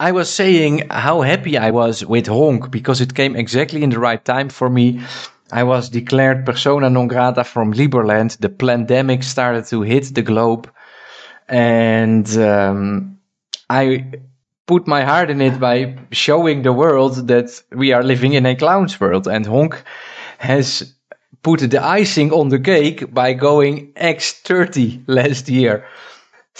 I was saying how happy I was with Honk because it came exactly in the right time for me. I was declared persona non grata from Liberland. The pandemic started to hit the globe, and um, I put my heart in it by showing the world that we are living in a clown's world. And Honk has put the icing on the cake by going X30 last year.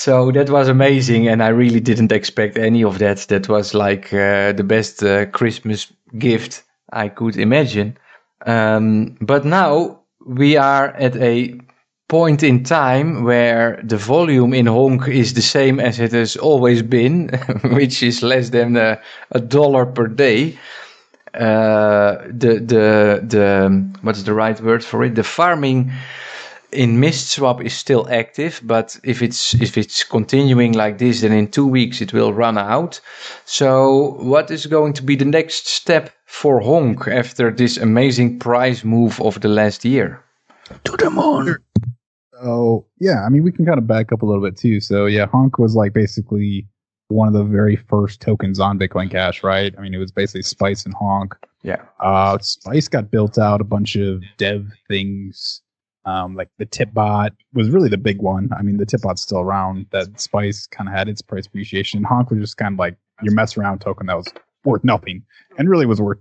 So that was amazing, and I really didn't expect any of that. That was like uh, the best uh, Christmas gift I could imagine. Um, but now we are at a point in time where the volume in Honk is the same as it has always been, which is less than a, a dollar per day. Uh, the the the what's the right word for it? The farming in MistSwap is still active, but if it's if it's continuing like this, then in two weeks it will run out. So, what is going to be the next step for Honk after this amazing price move of the last year? To the moon. Oh yeah, I mean we can kind of back up a little bit too. So yeah, Honk was like basically one of the very first tokens on Bitcoin Cash, right? I mean it was basically Spice and Honk. Yeah. Uh, Spice got built out a bunch of dev things um, like the tip bot was really the big one. I mean, the tip bot's still around. That Spice kind of had its price appreciation. Honk was just kind of like your mess around token that was worth nothing and really was worth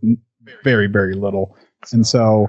very, very little. And so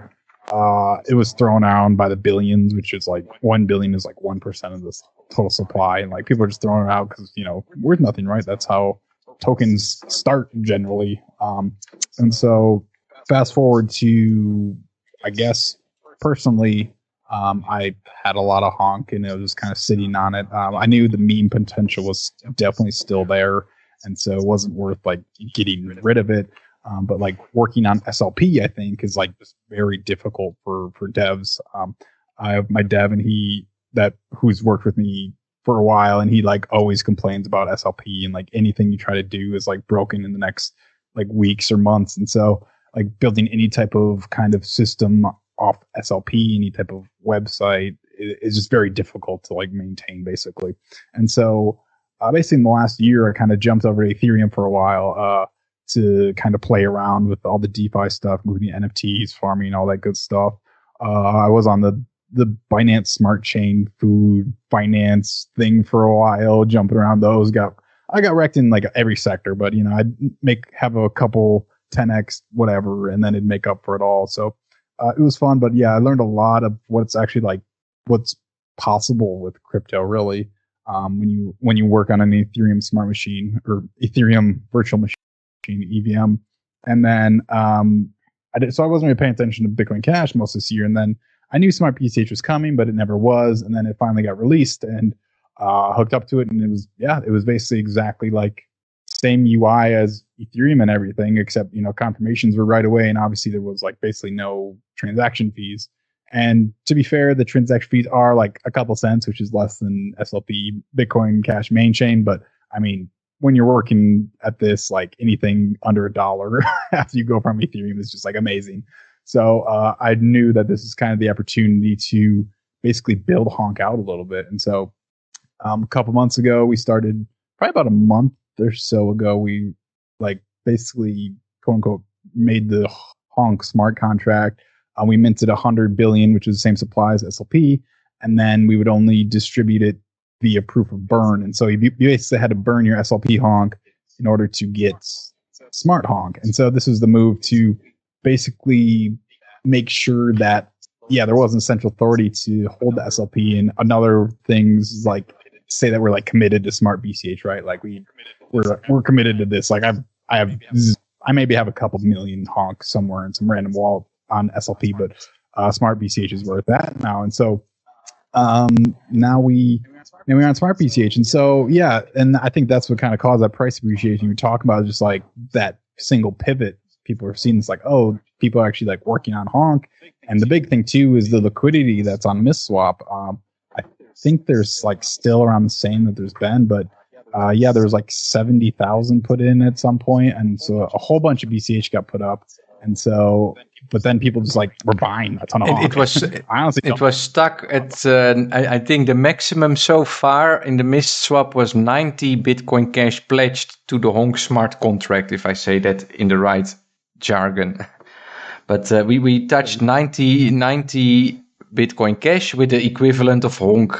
uh, it was thrown around by the billions, which is like one billion is like one percent of this total supply, and like people are just throwing it out because you know worth nothing, right? That's how tokens start generally. Um, and so fast forward to, I guess personally, um, I had a lot of honk and it was kind of sitting on it. Um, I knew the meme potential was definitely still there, and so it wasn't worth like getting rid of it. Um, but like working on SLP, I think is like just very difficult for for devs. Um, I have my dev and he that who's worked with me for a while, and he like always complains about SLP and like anything you try to do is like broken in the next like weeks or months, and so like building any type of kind of system off SLP, any type of website is just very difficult to like maintain basically. And so uh, basically in the last year, I kind of jumped over to Ethereum for a while uh, to kind of play around with all the DeFi stuff, moving NFTs, farming, all that good stuff. Uh, I was on the the Binance Smart Chain food finance thing for a while, jumping around those. Got I got wrecked in like every sector, but you know I'd make have a couple 10x whatever, and then it'd make up for it all. So uh, it was fun, but yeah, I learned a lot of what's actually like what's possible with crypto. Really, um, when you when you work on an Ethereum smart machine or Ethereum virtual machine EVM, and then um, I did, so I wasn't really paying attention to Bitcoin Cash most of this year, and then I knew Smart BCH was coming, but it never was, and then it finally got released and uh, hooked up to it, and it was yeah, it was basically exactly like same UI as Ethereum and everything, except you know confirmations were right away, and obviously there was like basically no transaction fees. And to be fair, the transaction fees are like a couple cents, which is less than SLP Bitcoin Cash main chain. But I mean, when you're working at this, like anything under a dollar after you go from Ethereum is just like amazing. So uh, I knew that this is kind of the opportunity to basically build Honk out a little bit. And so um, a couple months ago, we started probably about a month or so ago, we like basically quote unquote made the honk smart contract. Uh, we minted a hundred billion, which is the same supply as SLP, and then we would only distribute it via proof of burn. And so you, you basically had to burn your SLP honk in order to get smart honk. And so this was the move to basically make sure that yeah, there wasn't central authority to hold the SLP and another things like say that we're like committed to smart BCH, right? Like we we're we're committed to this. Like I've I have I maybe have a couple million honk somewhere in some random wallet on SLP, but uh, smart BCH is worth that now. And so um now we now we're on smart BCH. And so yeah, and I think that's what kind of caused that price appreciation you're talking about, just like that single pivot. People are seeing this like, oh, people are actually like working on honk. And the big thing too is the liquidity that's on MistSwap. Um, I think there's like still around the same that there's been, but uh, yeah, there was like seventy thousand put in at some point, and so a whole bunch of BCH got put up, and so but then people just like were buying a ton of. It, it was honestly it was stuck at uh, I, I, think the maximum so far in the Mist swap was ninety Bitcoin Cash pledged to the Honk smart contract, if I say that in the right jargon. But uh, we we touched 90, 90 Bitcoin Cash with the equivalent of Honk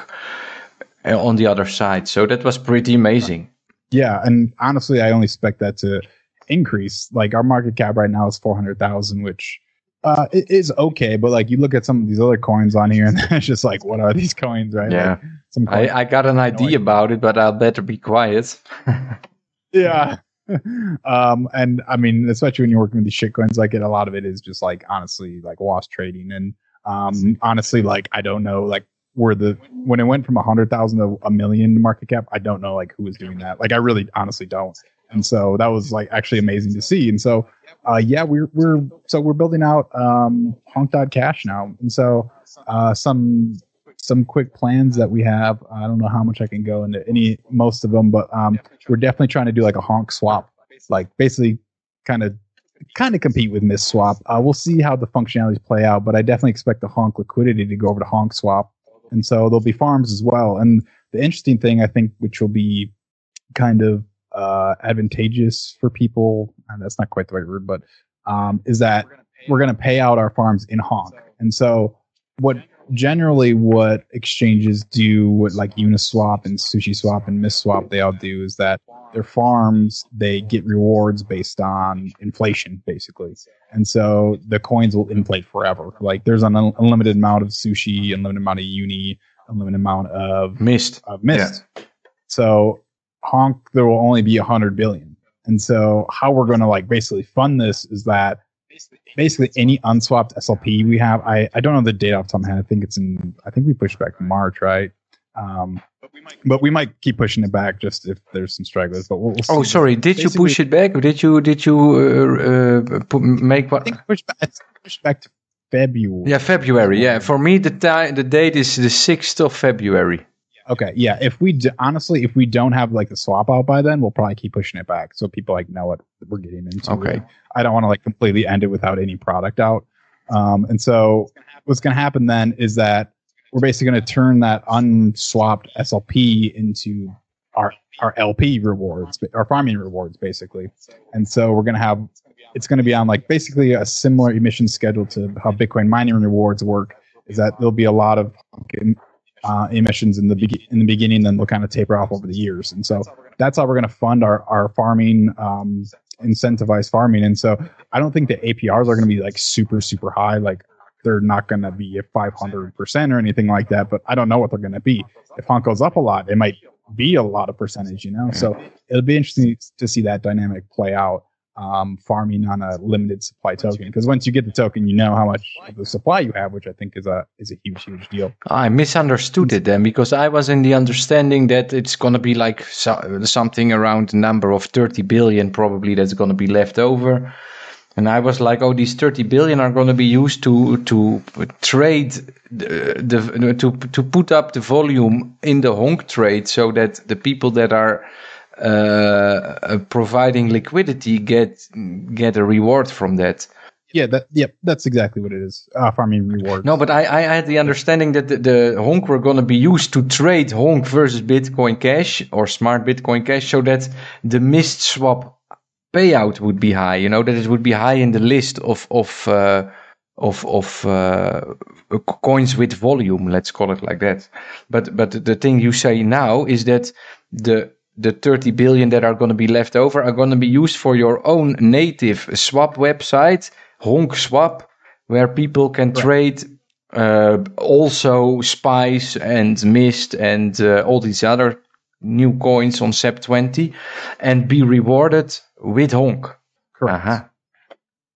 on the other side. So that was pretty amazing. Yeah, and honestly, I only expect that to increase. Like our market cap right now is four hundred thousand, which uh, it is okay. But like you look at some of these other coins on here, and it's just like, what are these coins, right? Yeah, like, some I, I got an idea about it, but I'll better be quiet. yeah. um, and I mean, especially when you're working with these shit coins, like it, a lot of it is just like honestly like wash trading, and um, honestly, like I don't know, like where the when it went from a hundred thousand to a million market cap, I don't know like who was doing that. Like I really honestly don't. And so that was like actually amazing to see. And so uh, yeah, we're we're so we're building out um, Honk.cash now. And so uh, some some quick plans that we have. I don't know how much I can go into any most of them, but um, we're definitely trying to do like a honk swap, like basically kind of kind of compete with MistSwap. Uh, we'll see how the functionalities play out, but I definitely expect the honk liquidity to go over to honk swap, and so there'll be farms as well. And the interesting thing I think, which will be kind of uh, advantageous for people, and that's not quite the right word, but um, is that we're going to pay out our farms in honk, and so what generally what exchanges do, what like Uniswap and SushiSwap and MistSwap, they all do is that their farms they get rewards based on inflation, basically, and so the coins will inflate forever. Like there's an unlimited amount of sushi, unlimited amount of uni, unlimited amount of mist, of mist. Yeah. So honk, there will only be a hundred billion. And so how we're going to like basically fund this is that basically any unswapped SLP we have. I, I don't know the date off the top of my head. I think it's in, I think we pushed back March, right? Um, but we might keep pushing it back just if there's some stragglers. But we'll, we'll oh, sorry, did basically, you push it back? Or did you did you uh, uh, make what? I think pushed back, pushed back to February. Yeah, February. Yeah, for me the time the date is the sixth of February. Okay, yeah. If we d- honestly, if we don't have like the swap out by then, we'll probably keep pushing it back so people like know what we're getting into. Okay. I don't want to like completely end it without any product out. Um, and so what's going to happen then is that we're basically going to turn that unswapped SLP into our our LP rewards, our farming rewards, basically. And so we're going to have it's going to be on like basically a similar emission schedule to how Bitcoin mining rewards work. Is that there'll be a lot of uh, emissions in the be- in the beginning, then they'll kind of taper off over the years. And so that's how we're going to fund our our farming, um, incentivized farming. And so I don't think the APRs are going to be like super super high. Like they're not going to be at 500 percent or anything like that. But I don't know what they're going to be. If Honk goes up a lot, it might be a lot of percentage. You know, so it'll be interesting to see that dynamic play out um, farming on a limited supply token because once you get the token, you know how much of the supply you have, which I think is a is a huge huge deal. I misunderstood it then because I was in the understanding that it's going to be like so, something around the number of thirty billion probably that's going to be left over. And I was like, oh, these 30 billion are going to be used to to trade the, the to to put up the volume in the honk trade so that the people that are providing liquidity get get a reward from that. Yeah, that yeah, that's exactly what it is. Uh, farming reward. No, but I, I had the understanding that the, the honk were going to be used to trade honk versus Bitcoin Cash or smart Bitcoin Cash, so that the mist swap payout would be high. You know that it would be high in the list of of uh, of of uh, coins with volume. Let's call it like that. But but the thing you say now is that the the 30 billion that are going to be left over are going to be used for your own native swap website, Honk Swap, where people can right. trade uh, also Spice and Mist and uh, all these other new coins on SEP20 and be rewarded with Honk. Correct. Uh-huh.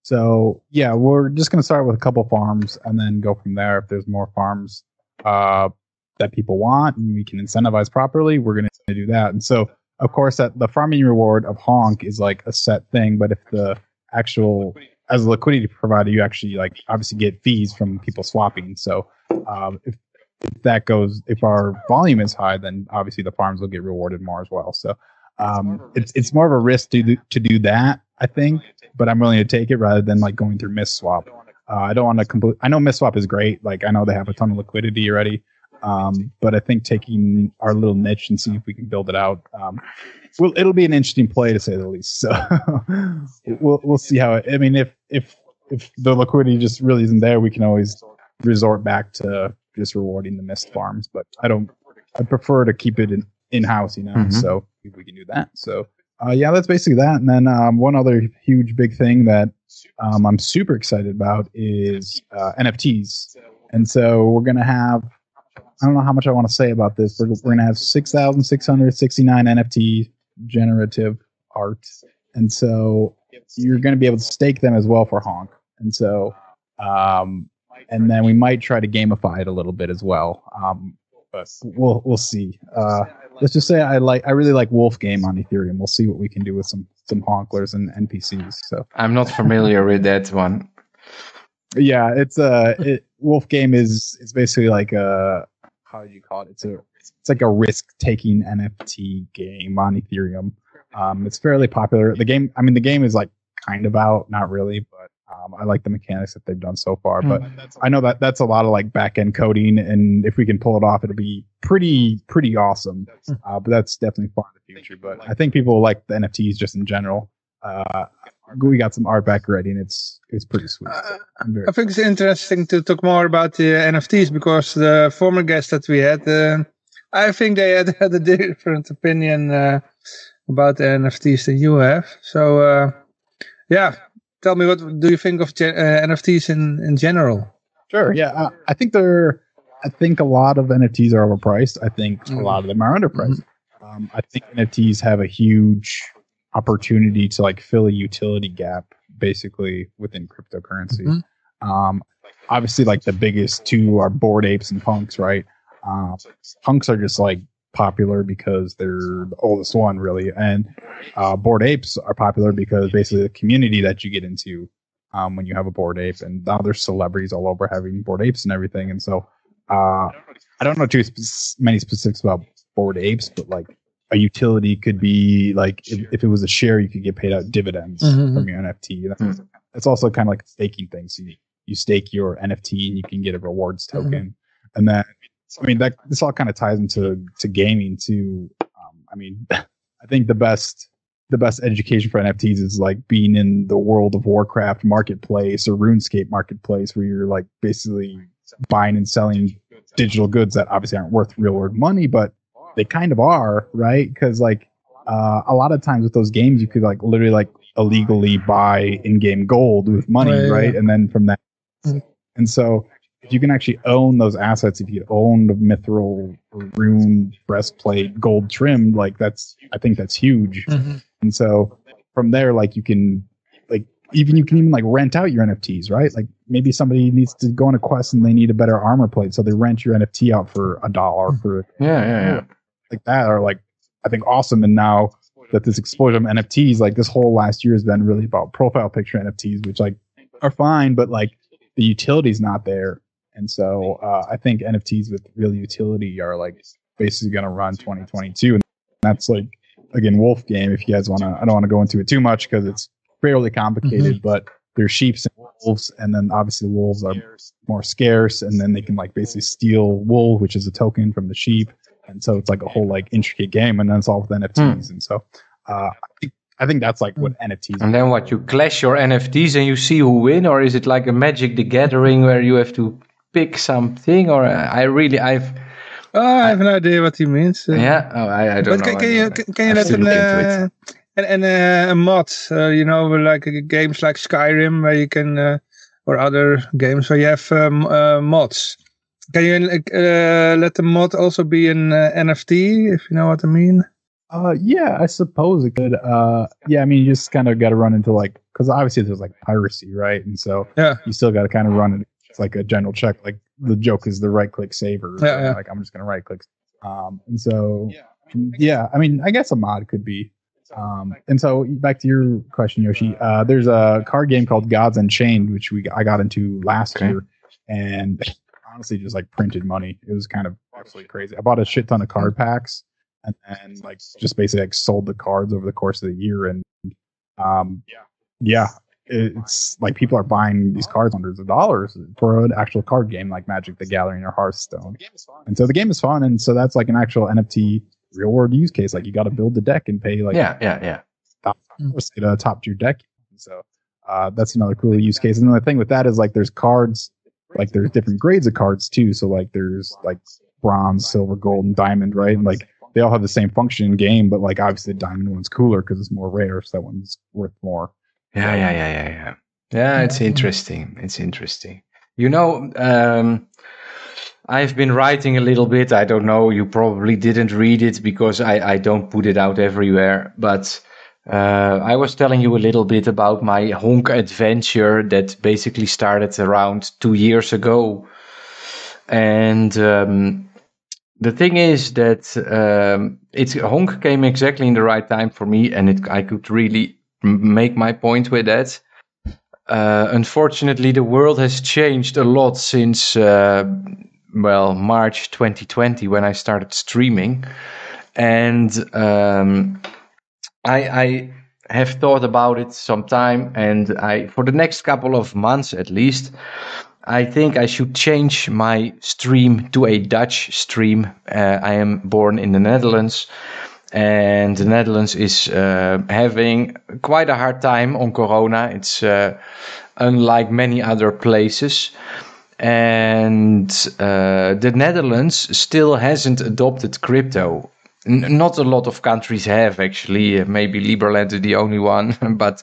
So yeah, we're just going to start with a couple farms and then go from there. If there's more farms uh, that people want and we can incentivize properly, we're going to do that. And so, of course, that the farming reward of honk is like a set thing. But if the actual as a liquidity provider, you actually like obviously get fees from people swapping. So um, if if that goes, if our volume is high, then obviously the farms will get rewarded more as well. So um, it's it's more of a risk to do, to do that, I think. But I'm willing to take it rather than like going through Mistswap. Uh, I don't want to complete. I know Mistswap is great. Like I know they have a ton of liquidity already. Um, but I think taking our little niche and see if we can build it out. Um, well, it'll be an interesting play to say the least. So we'll we'll see how. It, I mean, if if if the liquidity just really isn't there, we can always resort back to just rewarding the mist farms. But I don't. I prefer to keep it in in house, you know. Mm-hmm. So we can do that. So uh, yeah, that's basically that. And then um, one other huge big thing that um, I'm super excited about is uh, NFTs. And so we're gonna have I don't know how much I want to say about this. We're, we're going to have 6,669 NFT generative art. And so you're going to be able to stake them as well for Honk. And so, um, and then we might try to gamify it a little bit as well. Um, but we'll, we'll see. Uh, let's just say I like, I really like Wolf game on Ethereum. We'll see what we can do with some, some honklers and NPCs. So I'm not familiar with that one. Yeah, it's a uh, it, Wolf game is is basically like a how do you call it? It's a it's like a risk taking NFT game on Ethereum. Um, it's fairly popular. The game, I mean, the game is like kind of out, not really, but um, I like the mechanics that they've done so far. But mm. I know that that's a lot of like back end coding, and if we can pull it off, it'll be pretty pretty awesome. Uh, but that's definitely far in the future. But I think people like the NFTs just in general. Uh, we got some art back ready, and it's it's pretty sweet. So uh, I think it's interesting to talk more about the NFTs because the former guests that we had, uh, I think they had, had a different opinion uh, about the NFTs than you have. So uh, yeah, tell me what do you think of uh, NFTs in in general? Sure. Yeah, uh, I think they're. I think a lot of NFTs are overpriced. I think mm. a lot of them are underpriced. Mm-hmm. Um, I think NFTs have a huge opportunity to like fill a utility gap basically within cryptocurrency. Mm-hmm. Um, obviously, like the biggest two are bored apes and punks, right? Uh, punks are just like popular because they're the oldest one, really, and uh, bored apes are popular because basically the community that you get into um, when you have a bored ape, and now there's celebrities all over having bored apes and everything, and so uh, I don't know too sp- many specifics about bored apes, but like a utility could be like if, if, it was a share, you could get paid out dividends mm-hmm. from your NFT. That's, mm-hmm. that's also kind of like a staking thing. So you, you stake your NFT and you can get a rewards mm-hmm. token. Mm-hmm. And then, I mean, that this all kind of ties into to gaming too. Um, I mean, I think the best the best education for NFTs is like being in the World of Warcraft marketplace or RuneScape marketplace, where you're like basically buying and selling digital goods that obviously aren't worth real world money, but they kind of are, right? Because like uh, a lot of times with those games, you could like literally like illegally buy in-game gold with money, right? right? And then from that, mm-hmm. and so if you can actually own those assets, if you own the mithril rune breastplate, gold trimmed, like that's I think that's huge. Mm-hmm. And so from there, like you can like even you can even like rent out your NFTs, right? Like maybe somebody needs to go on a quest and they need a better armor plate, so they rent your NFT out for a dollar for yeah, yeah, yeah like that are like I think awesome. And now that this explosion of NFTs, like this whole last year has been really about profile picture NFTs, which like are fine, but like the utility's not there. And so uh, I think NFTs with real utility are like basically going to run 2022, and that's like again Wolf game. If you guys want to, I don't want to go into it too much because it's fairly complicated, mm-hmm. but there's sheeps and wolves, and then obviously the wolves are more scarce, and then they can like basically steal wool, which is a token from the sheep, and so it's like a whole like intricate game, and then it's all with NFTs, hmm. and so uh, I think I think that's like what hmm. NFTs. And then what you clash your NFTs and you see who win, or is it like a Magic the Gathering where you have to pick something? Or uh, I really I've. Oh, I have no idea what he means. Uh, yeah, oh, I, I don't but know. Can, can you can, can you let an, uh, and and uh, a mod, uh, you know, like uh, games like Skyrim where you can, uh, or other games where you have um, uh, mods. Can you uh, let the mod also be an uh, NFT, if you know what I mean? Uh, yeah, I suppose it could. Uh, yeah, I mean, you just kind of got to run into like, because obviously there's like piracy, right? And so yeah, you still got to kind of run it. It's like a general check. Like the joke is the right click saver. Yeah, yeah. Like I'm just gonna right click. Um, and so yeah, I mean, I guess a mod could be. Um, and so back to your question, Yoshi. Uh, there's a card game called Gods Unchained, which we I got into last okay. year, and honestly just like printed money. It was kind of absolutely crazy. I bought a shit ton of card packs and then like just basically like sold the cards over the course of the year and um yeah it's like people are buying these cards hundreds of dollars for an actual card game like Magic the Gathering or Hearthstone. And so the game is fun, and so that's like an actual NFT real world use case. Like you got to build the deck and pay like yeah, yeah, yeah. top, get top tier deck. So uh, that's another cool use case. And the thing with that is like there's cards, like there's different grades of cards too. So like there's like bronze, silver, gold, and diamond, right? And like they all have the same function in game, but like obviously the diamond one's cooler because it's more rare, so that one's worth more. Yeah, yeah, yeah, yeah, yeah. Yeah, it's interesting. It's interesting. You know, um, I've been writing a little bit. I don't know. You probably didn't read it because I, I don't put it out everywhere. But uh, I was telling you a little bit about my honk adventure that basically started around two years ago. And um, the thing is that um, it's honk came exactly in the right time for me, and it, I could really make my point with that. Uh, unfortunately, the world has changed a lot since, uh, well, March 2020 when I started streaming. And um, I, I have thought about it some time, and I, for the next couple of months at least, I think I should change my stream to a Dutch stream. Uh, I am born in the Netherlands and the Netherlands is uh, having quite a hard time on Corona. It's uh, unlike many other places. And uh, the Netherlands still hasn't adopted crypto. Not a lot of countries have, actually. Maybe Liberland is the only one. but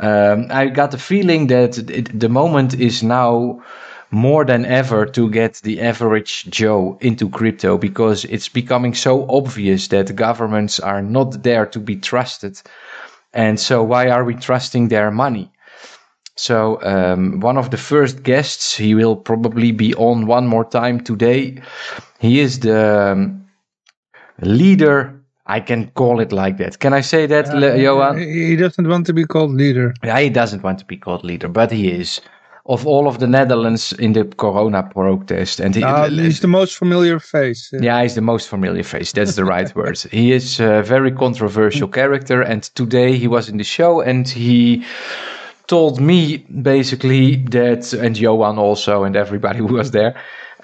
um, I got the feeling that it, the moment is now more than ever to get the average Joe into crypto because it's becoming so obvious that governments are not there to be trusted. And so, why are we trusting their money? So, um, one of the first guests, he will probably be on one more time today. He is the um, leader. I can call it like that. Can I say that, uh, Johan? He doesn't want to be called leader. Yeah, he doesn't want to be called leader, but he is of all of the Netherlands in the corona protest. And he, uh, he's the most familiar face. Yeah. yeah, he's the most familiar face. That's the right word. He is a very controversial character. And today he was in the show and he told me basically that, and Johan also, and everybody who was there,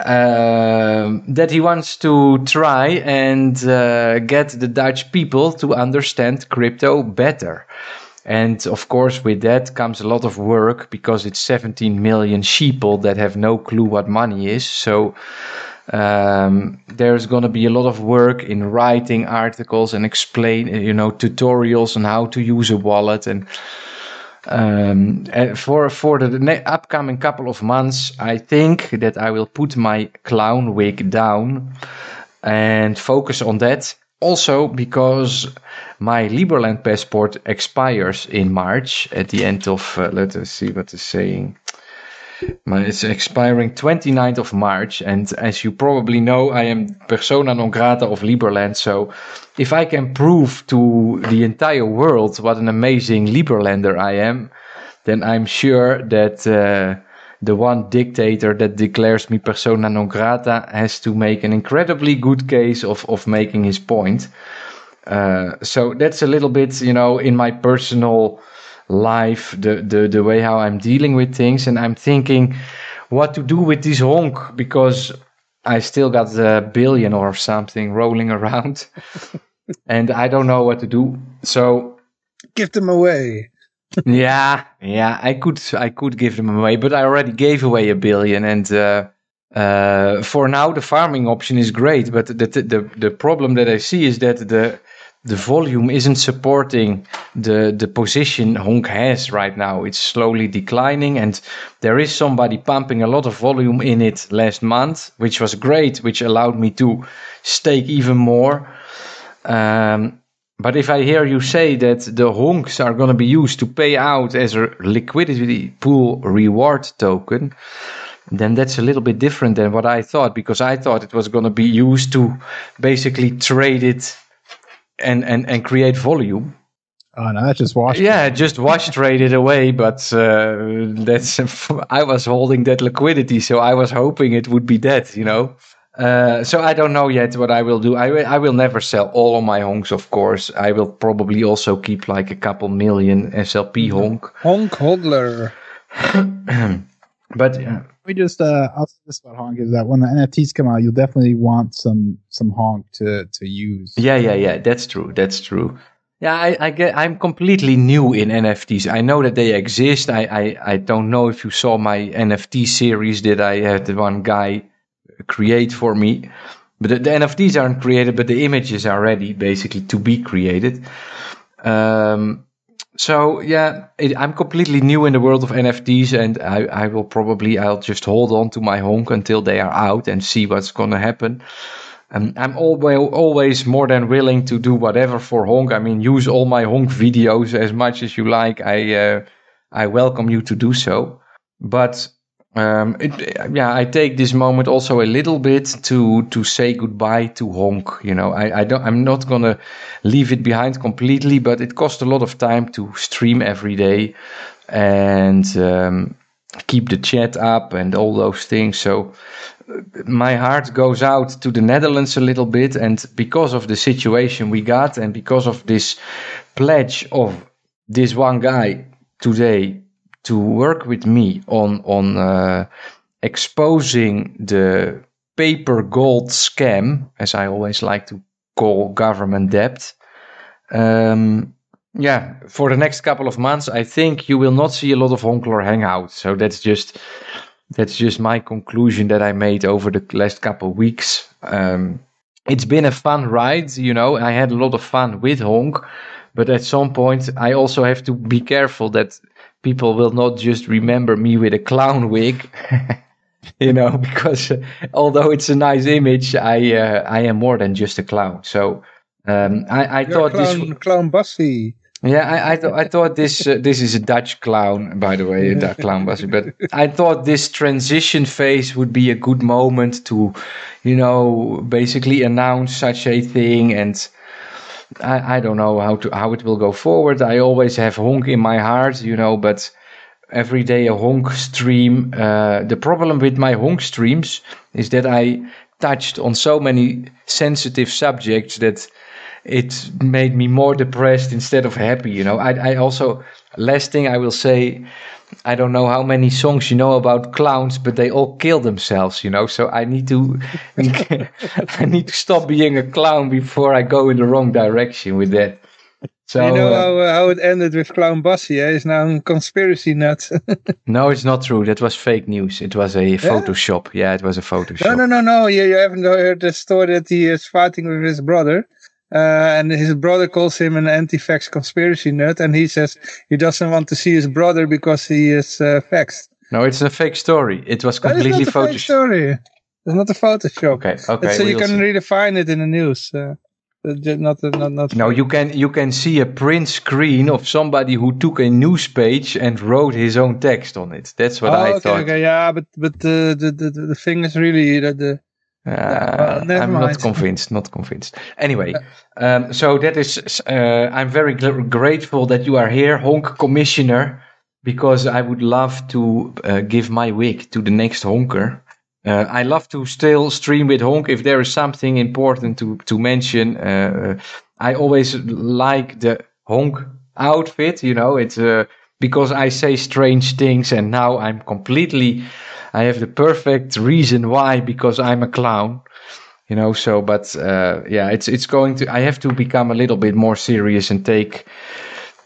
uh, that he wants to try and uh, get the Dutch people to understand crypto better. And of course, with that comes a lot of work because it's 17 million sheeple that have no clue what money is. So um, there's going to be a lot of work in writing articles and explain, you know, tutorials on how to use a wallet and. Um, for for the upcoming couple of months, I think that I will put my clown wig down and focus on that. Also, because my Liberland passport expires in March at the end of, uh, let us see what it's saying. It's expiring 29th of March. And as you probably know, I am persona non grata of Liberland. So if I can prove to the entire world what an amazing Liberlander I am, then I'm sure that uh, the one dictator that declares me persona non grata has to make an incredibly good case of, of making his point. Uh, so that's a little bit, you know, in my personal life, the, the, the way how I'm dealing with things. And I'm thinking what to do with this honk because I still got a billion or something rolling around and I don't know what to do. So give them away. yeah, yeah, I could, I could give them away, but I already gave away a billion and, uh, uh, for now, the farming option is great, but the, the the problem that I see is that the the volume isn't supporting the the position Honk has right now. It's slowly declining, and there is somebody pumping a lot of volume in it last month, which was great, which allowed me to stake even more. Um, but if I hear you say that the honks are going to be used to pay out as a liquidity pool reward token, then that's a little bit different than what I thought because I thought it was going to be used to basically trade it and, and, and create volume. Oh no, just washed. Yeah, just wash traded away, but uh, that's I was holding that liquidity, so I was hoping it would be dead, you know. Uh, so I don't know yet what I will do. I will, I will never sell all of my honks, of course. I will probably also keep like a couple million SLP honk. Honk hodler. but uh, we just uh I'll say this about honk is that when the NFTs come out, you'll definitely want some some honk to to use. yeah, yeah, yeah, that's true. That's true. Yeah, I, I get. I'm completely new in NFTs. I know that they exist. I, I, I don't know if you saw my NFT series that I had the one guy create for me. But the, the NFTs aren't created, but the images are ready basically to be created. Um, so yeah, it, I'm completely new in the world of NFTs, and I, I will probably I'll just hold on to my honk until they are out and see what's gonna happen. Um, I'm always always more than willing to do whatever for honk. I mean, use all my honk videos as much as you like. I uh, I welcome you to do so, but um, it, yeah, I take this moment also a little bit to to say goodbye to honk. You know, I, I don't I'm not gonna leave it behind completely, but it costs a lot of time to stream every day and um, keep the chat up and all those things. So my heart goes out to the Netherlands a little bit, and because of the situation we got, and because of this pledge of this one guy today to work with me on on uh, exposing the paper gold scam, as I always like to call government debt. Um, yeah, for the next couple of months, I think you will not see a lot of Honkler hangout. So that's just that's just my conclusion that I made over the last couple of weeks. Um, it's been a fun ride, you know. I had a lot of fun with Honk, but at some point, I also have to be careful that people will not just remember me with a clown wig. you know, because uh, although it's a nice image, I uh, I am more than just a clown. So um, I, I You're thought clown, this. clown Bassie. Yeah, I I, th- I thought this uh, this is a Dutch clown, by the way, a Dutch clown was But I thought this transition phase would be a good moment to, you know, basically announce such a thing. And I, I don't know how to how it will go forward. I always have honk in my heart, you know, but every day a honk stream. Uh, the problem with my honk streams is that I touched on so many sensitive subjects that it made me more depressed instead of happy. You know, I, I also last thing I will say. I don't know how many songs you know about clowns, but they all kill themselves, you know. So I need to, I need to stop being a clown before I go in the wrong direction with that. So you know uh, how, uh, how it ended with Clown Bassie? Eh? He's now a conspiracy nut. no, it's not true. That was fake news. It was a Photoshop. Yeah, it was a Photoshop. no, no, no, no. You, you haven't heard the story that he is fighting with his brother. Uh, and his brother calls him an anti-vax conspiracy nut, and he says he doesn't want to see his brother because he is uh, vaxxed. No, it's a fake story. It was completely not a fake story. It's not a Photoshop. Okay, okay. So you can see. really find it in the news. Uh, uh, not, not, not. No, you can you can see a print screen of somebody who took a news page and wrote his own text on it. That's what oh, I okay, thought. okay, yeah, but but uh, the, the the the thing is really that the Uh, well, I'm mind. not convinced. Not convinced. Anyway, um, so that is. Uh, I'm very gl- grateful that you are here, Honk Commissioner, because I would love to uh, give my wig to the next honker. Uh, I love to still stream with Honk if there is something important to to mention. Uh, I always like the Honk outfit. You know, it's uh, because I say strange things, and now I'm completely. I have the perfect reason why because I'm a clown, you know. So, but uh, yeah, it's it's going to. I have to become a little bit more serious and take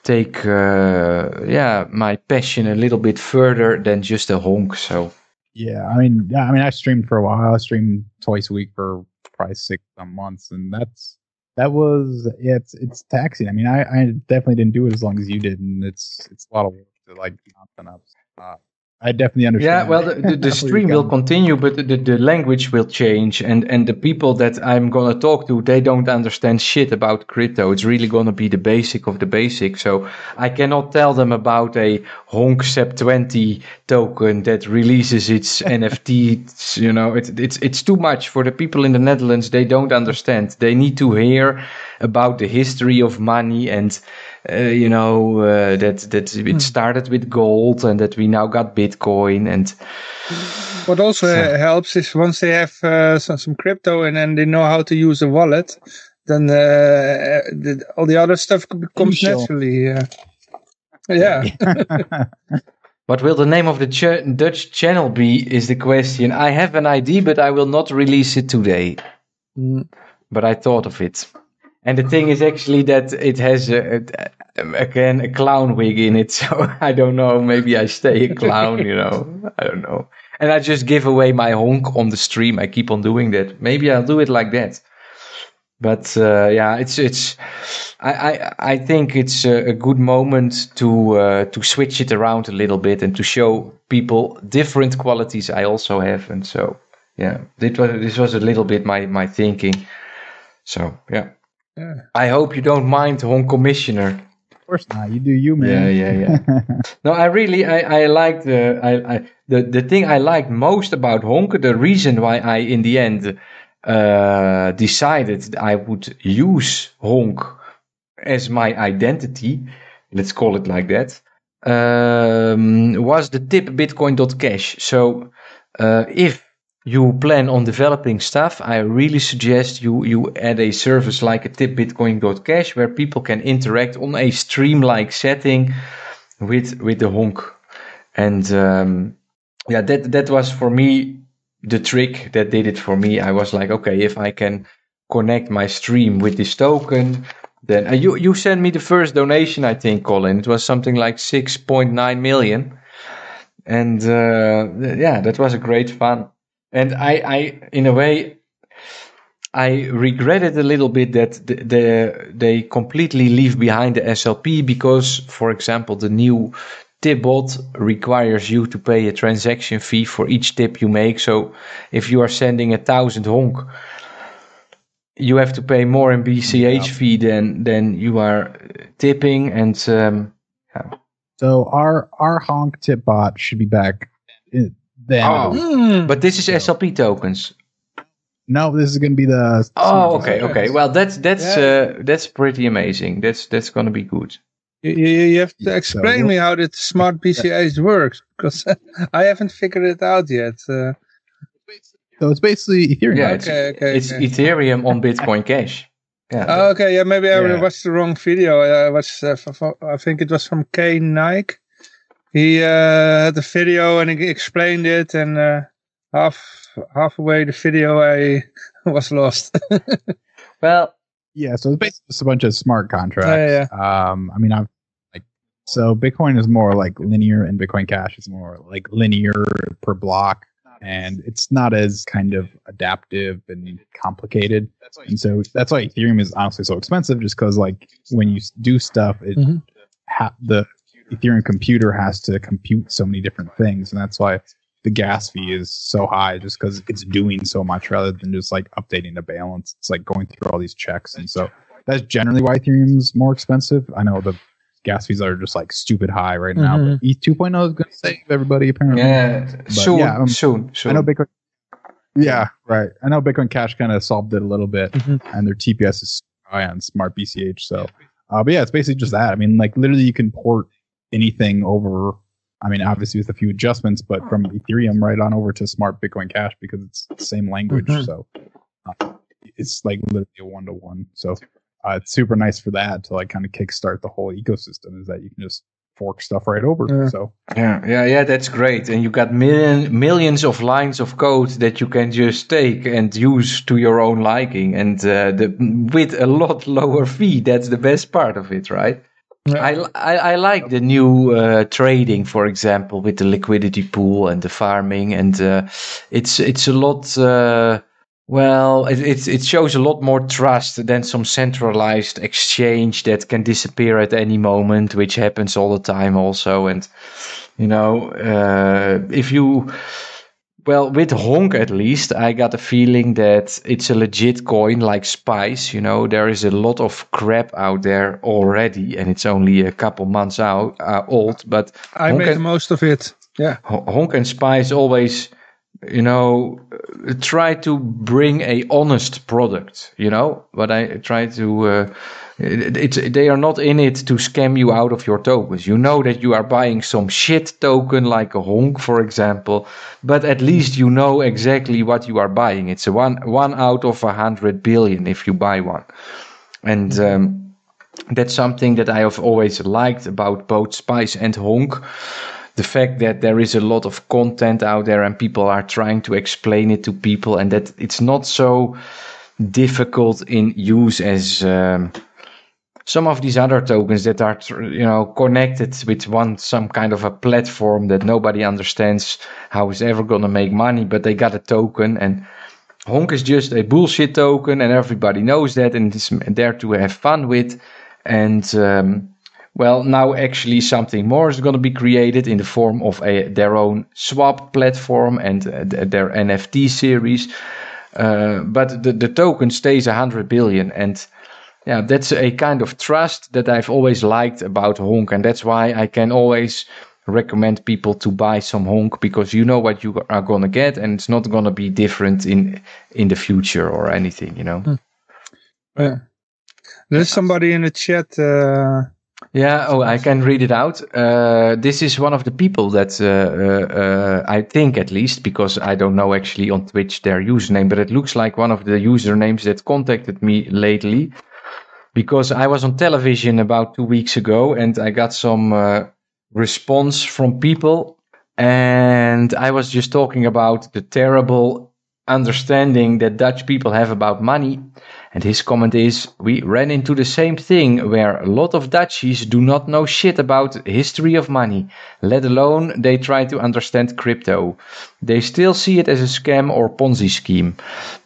take uh, yeah my passion a little bit further than just a honk. So Yeah, I mean, I mean, I streamed for a while. I streamed twice a week for probably six months, and that's that was yeah, it's it's taxing. I mean, I, I definitely didn't do it as long as you did, and it's it's a lot of work to like content up. Uh, I definitely understand. Yeah, well, the, the, the stream will continue, but the, the language will change, and and the people that I'm gonna talk to, they don't understand shit about crypto. It's really gonna be the basic of the basic. So I cannot tell them about a Honk Sep 20 token that releases its NFT. You know, it's it's it's too much for the people in the Netherlands. They don't understand. They need to hear about the history of money and uh, you know uh, that that it started with gold and that we now got Bitcoin and What also uh, helps is once they have uh, some, some crypto and then they know how to use a wallet, then uh, the, all the other stuff comes show. naturally. Uh, yeah. What will the name of the ch- Dutch channel be? Is the question. I have an idea, but I will not release it today. Mm. But I thought of it. And the thing is actually that it has a, a, again a clown wig in it, so I don't know. Maybe I stay a clown, you know. I don't know. And I just give away my honk on the stream. I keep on doing that. Maybe I'll do it like that. But uh, yeah, it's it's. I, I I think it's a, good moment to uh, to switch it around a little bit and to show people different qualities I also have, and so yeah, this was this was a little bit my my thinking. So yeah, Yeah. I hope you don't mind, Honk Commissioner. Of course not. You do you, man. Yeah, yeah, yeah. no, I really, I, I like the, I, I, the, the thing I liked most about Honk, the reason why I, in the end, uh, decided I would use Honk as my identity, let's call it like that, um, was the tip bitcoin.cash. So, uh, if you plan on developing stuff, I really suggest you, you add a service like a tip bitcoin.cash where people can interact on a stream-like setting with, with the honk. And, um, yeah, that, that was for me the trick that did it for me. I was like, okay, if I can connect my stream with this token, then uh, you, you sent me the first donation, I think, Collin. It was something like 6.9 million. And, uh, yeah, that was a great fun. And I, I, in a way, I regretted a little bit that the, the, they completely leave behind the SLP because, for example, the new Tipbot requires you to pay a transaction fee for each tip you make. So if you are sending a thousand honk, you have to pay more in BCH Yeah. fee than than you are tipping. And um, So our our honk tip bot should be back. In the end of the Oh. Mm. but this is SLP tokens. No, this is going to be the. Oh, okay, okay. Well, that's that's Yeah. uh, that's pretty amazing. That's that's gonna be good. You, you, you have to Yeah, explain so- me how that smart BCH works because I haven't figured it out yet. Uh, So it's basically Ethereum. Yeah, it's, Okay, okay, it's okay. Ethereum on Bitcoin Cash. Yeah. oh, okay, yeah, maybe I Yeah. watched the wrong video. I watched, uh, f- f- I think it was from K Nike. He uh, had the video and he explained it, and uh, half halfway the video I was lost. well, Yeah, so it's basically just a bunch of smart contracts. Yeah, Um, I mean, I've like so Bitcoin is more like linear, and Bitcoin Cash is more like linear per block, and it's not as kind of adaptive and complicated. And so that's why Ethereum is honestly so expensive, just because like when you do stuff, it Mhm. ha- the Ethereum computer has to compute so many different things, and that's why the gas fee is so high, just because it's doing so much rather than just like updating the balance. It's like going through all these checks, and so that's generally why Ethereum's more expensive. I know the gas fees are just like stupid high right now, Mhm. but E 2.0 is going to save everybody apparently. yeah, soon, yeah, um, soon, soon. I know Bitcoin. Yeah, right. I know Bitcoin Cash kind of solved it a little bit, Mhm. and their TPS is high on Smart BCH. So, uh, but yeah, it's basically just that. I mean, like literally, you can port anything over. I mean, obviously with a few adjustments, but from Ethereum right on over to Smart Bitcoin Cash because it's the same language. Mhm. So, uh, it's like literally a one to one. So, uh, it's super nice for that to like kind of kickstart the whole ecosystem. Is that you can just fork stuff right over. Yeah. So, yeah, yeah, yeah, that's great. And you got million, millions of lines of code that you can just take and use to your own liking, and uh, the, with a lot lower fee. That's the best part of it, right? Yeah. I, I, I like the new uh, trading, for example, with the liquidity pool and the farming, and uh, it's it's a lot. Uh, well, it, it it shows a lot more trust than some centralized exchange that can disappear at any moment, which happens all the time, also. And you know, uh, if you well, with Honk at least, I got a feeling that it's a legit coin like Spice. You know, there is a lot of crap out there already, and it's only a couple months out uh, old. But I Honk made and- the most of it. Yeah. Hon- Honk and Spice always you know, try to bring a honest product. You know, but I try to. Uh, it's they are not in it to scam you out of your tokens. You know that you are buying some shit token like a honk, for example, but at least you know exactly what you are buying. It's a one one out of a hundred billion if you buy one, and. Um, that's something that I have always liked about both Spice and Honk the fact that there is a lot of content out there and people are trying to explain it to people and that it's not so difficult in use as um, some of these other tokens that are you know connected with one some kind of a platform that nobody understands how is ever going to make money but they got a token and honk is just a bullshit token and everybody knows that and it's there to have fun with and um, well, now actually something more is going to be created in the form of a their own swap platform and uh, their NFT series. Uh, but the, the token stays 100 billion. And yeah, that's a kind of trust that I've always liked about Honk. And that's why I can always recommend people to buy some Honk because you know what you are going to get and it's not going to be different in in the future or anything, you know. Hmm. Yeah. There's somebody in the chat. Uh yeah, oh, I can read it out. Uh, this is one of the people that uh, uh, uh, I think, at least, because I don't know actually on Twitch their username, but it looks like one of the usernames that contacted me lately. Because I was on television about two weeks ago and I got some uh, response from people. And I was just talking about the terrible understanding that Dutch people have about money and his comment is, we ran into the same thing where a lot of Dutchies do not know shit about history of money, let alone they try to understand crypto. They still see it as a scam or Ponzi scheme.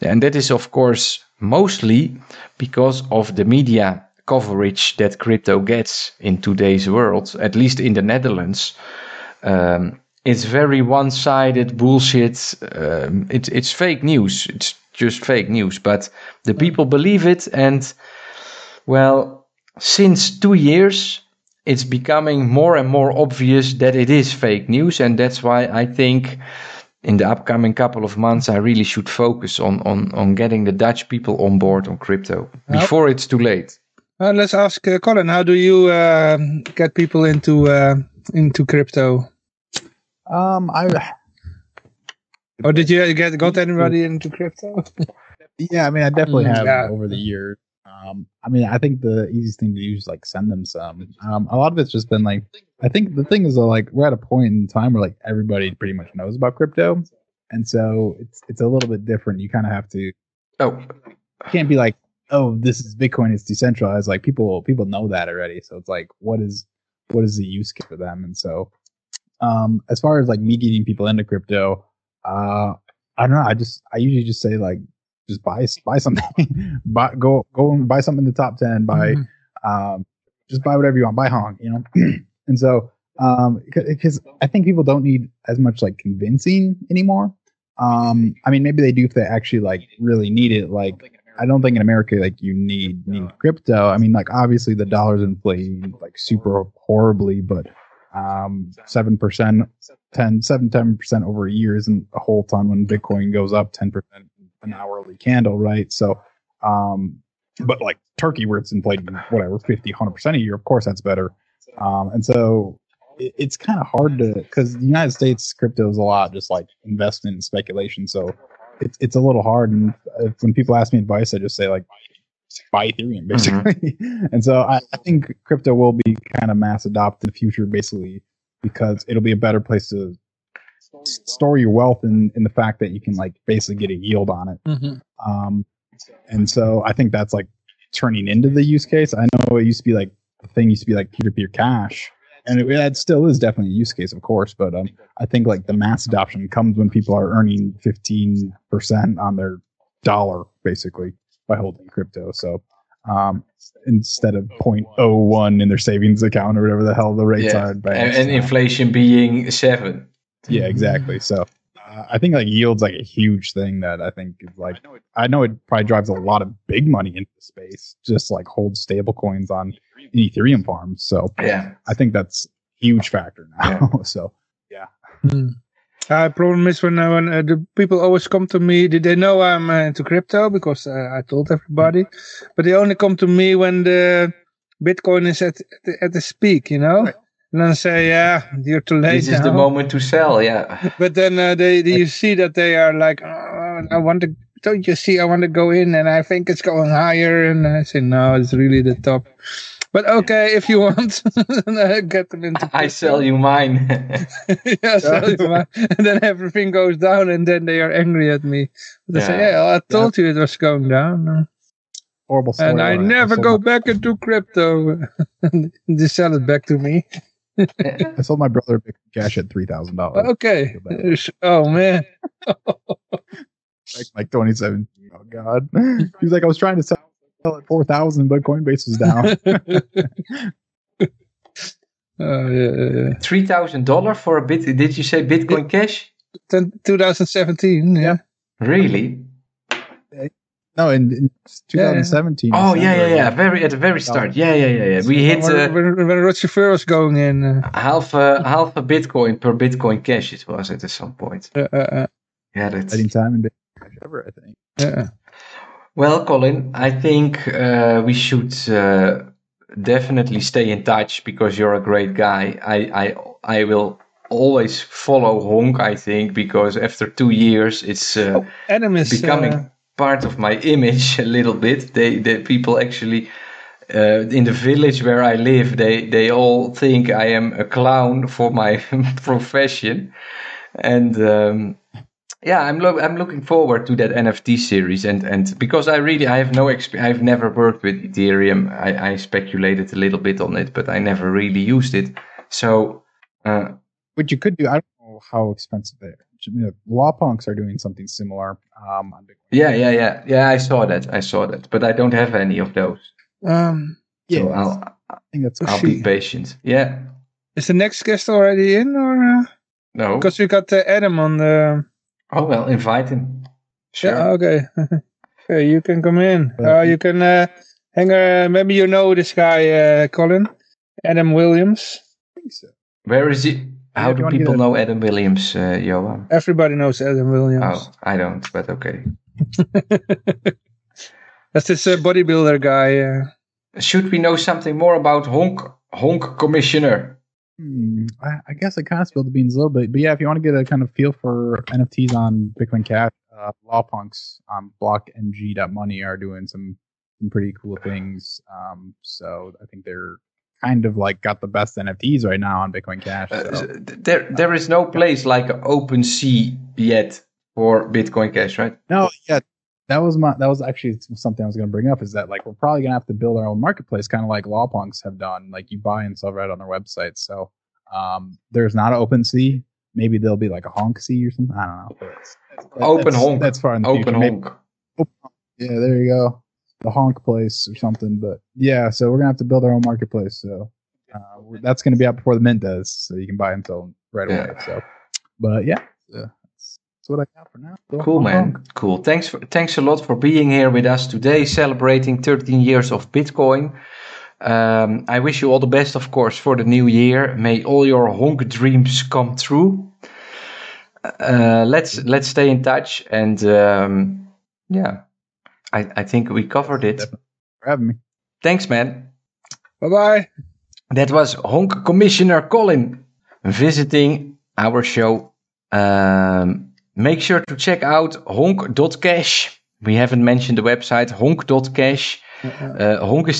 And that is of course mostly because of the media coverage that crypto gets in today's world, at least in the Netherlands. Um, it's very one-sided bullshit. Um, it's it's fake news. It's just fake news, but the people believe it. And well, since two years, it's becoming more and more obvious that it is fake news. And that's why I think in the upcoming couple of months, I really should focus on, on, on getting the Dutch people on board on crypto before it's too late. Uh, let's ask uh, Collin, how do you uh, get people into uh, into crypto? Um, I Oh, did you get got anybody into crypto? yeah, I mean, I definitely mm, have yeah. over the years. Um, I mean, I think the easiest thing to do is like send them some. Um, a lot of it's just been like, I think the thing is like we're at a point in time where like everybody pretty much knows about crypto, and so it's it's a little bit different. You kind of have to. Oh, can't be like, oh, this is Bitcoin. It's decentralized. Like people people know that already. So it's like, what is what is the use case for them? And so, um, as far as like me getting people into crypto, uh, I don't know. I just I usually just say like just buy buy something, buy go go and buy something in the top ten. Buy mm-hmm. um, just buy whatever you want. Buy Honk, you know. and so um, because I think people don't need as much like convincing anymore. Um, I mean, maybe they do if they actually like really need it. Like, I don't think in America like you need need crypto. I mean, like obviously the dollar's inflating like super horribly, but um, seven percent 10, 7, 10% over a year isn't a whole ton when Bitcoin goes up 10% an hourly candle, right? So, um, but like Turkey, where it's inflating whatever 50, 100% a year, of course that's better. Um, and so it, it's kind of hard to, because the United States crypto is a lot just like investment and speculation. So it's, it's a little hard. And if, when people ask me advice, I just say like, buy Ethereum mm-hmm. basically. Mm-hmm. and so I, I think crypto will be kind of mass adopted in the future, basically because it'll be a better place to store your wealth in, in the fact that you can like basically get a yield on it. Mm-hmm. Um, and so I think that's like turning into the use case. I know it used to be like the thing used to be like peer to peer cash, and it, that still is definitely a use case, of course. But um, I think like the mass adoption comes when people are earning fifteen percent on their dollar basically by holding crypto. So um, instead of 0.01 in their savings account or whatever the hell the rates yeah. are. And, and inflation being seven. Yeah, exactly. So uh, I think like yield's like a huge thing that I think is like I know it probably drives a lot of big money into space, just like hold stable coins on Ethereum farms. So yeah, I think that's huge factor now. Yeah. so yeah. Hmm. Uh, problem is when, uh, when uh, the people always come to me, they, they know I'm uh, into crypto because uh, I told everybody, but they only come to me when the Bitcoin is at at the, at the peak, you know. Right. And then say, yeah, you're too late This is the moment to sell. Yeah. But then uh, they, they- you see that they are like, oh, I want to. Don't you see? I want to go in, and I think it's going higher. And I say, no, it's really the top. But okay, if you want, get them into. I sell you mine. yeah, sell you mine. and then everything goes down, and then they are angry at me. They say, Yeah. yeah, I told you it was going down, Horrible story. and I when never sold go my- back into crypto. they sell it back to me. I sold my brother Cash at three thousand dollars. Okay. Oh man. like, like 2017. Oh God. He's like, I was trying to sell at four thousand, but Coinbase is down. Oh yeah, yeah, yeah. Three thousand dollar for a bit. Did you say Bitcoin Cash? Ten- 2017. Yeah. Really? no, in, in 2017. Oh yeah, yeah, yeah. Very at the very start. Yeah, yeah, yeah, yeah. We hit when, uh, when, when Roger Ver was going in. Uh, half a half a Bitcoin per Bitcoin Cash. It was at some point. uh, uh, Yeah, that's Exciting time in Bitcoin Cash ever, I think. yeah. Well, Collin, I think uh, we should uh, definitely stay in touch because you're a great guy. I, I, I will always follow Honk. I think because after two years, it's uh, Oh, is becoming uh, part of my image a little bit. They, the people actually. Uh, in the village where I live, they, they all think I am a clown for my profession, and um, yeah, I'm lo- I'm looking forward to that NFT series, and and because I really I have no exp- I've never worked with Ethereum. I, I speculated a little bit on it, but I never really used it. So uh, What you could do, I don't know how expensive they are. You know, law punks are doing something similar um, on yeah, yeah, yeah, yeah. I saw that. I saw that, but I don't have any of those. um, Yeah, so I'll I think that's I'll be patient. Yeah. is the next guest already in, or uh, No. because we got uh, Adam on the? Oh well, invite him. Sure. Yeah, okay. okay, you can come in. Uh, you can uh, hang. Uh, maybe you know this guy, uh, Collin, Adam Williams. I think so. Where is he? How do people know Adam Williams, uh, Johan? Everybody knows Adam Williams. Oh, I don't, but okay. That's this uh, bodybuilder guy. Uh, Should we know something more about Honk Honk Commissioner? Hmm, I, I guess I kind of spilled the beans a little bit, but yeah, if you want to get a kind of feel for NFTs on Bitcoin Cash, uh, law punks on blockng.money are doing some, some pretty cool things. Um, so I think they're kind of like got the best NFTs right now on Bitcoin Cash. Uh, there, there is no place like OpenSea yet for Bitcoin Cash, right? No, yeah, that was my that was actually something I was going to bring up. Is that like we're probably going to have to build our own marketplace, kind of like Lawpunks have done. Like you buy and sell right on their website. So um, there's not an open sea. Maybe there'll be like a Honk Sea or something. I don't know. It's- that's- Open that's- Honk. That's far in the Open future. Maybe- Honk. yeah, there you go. The Honk place or something. But yeah, so we're gonna have to build our own marketplace. So uh, that's going to be out before the mint does, so you can buy and sell right Yeah. away. So, but yeah, uh, that's, what I got for now. Cool, man. Cool. Thanks for, thanks a lot for being here with us today, celebrating 13 years of Bitcoin. Um, I wish you all the best, of course, for the new year. May all your honk dreams come true. Uh, let's let's stay in touch, and um, yeah, I, I think we covered it. For having me. Thanks, man. bye bye. That was Honk Commissioner Collin visiting our show. Um, make sure to check out honk.cash. We haven't mentioned the website honk.cash. Uh, honk is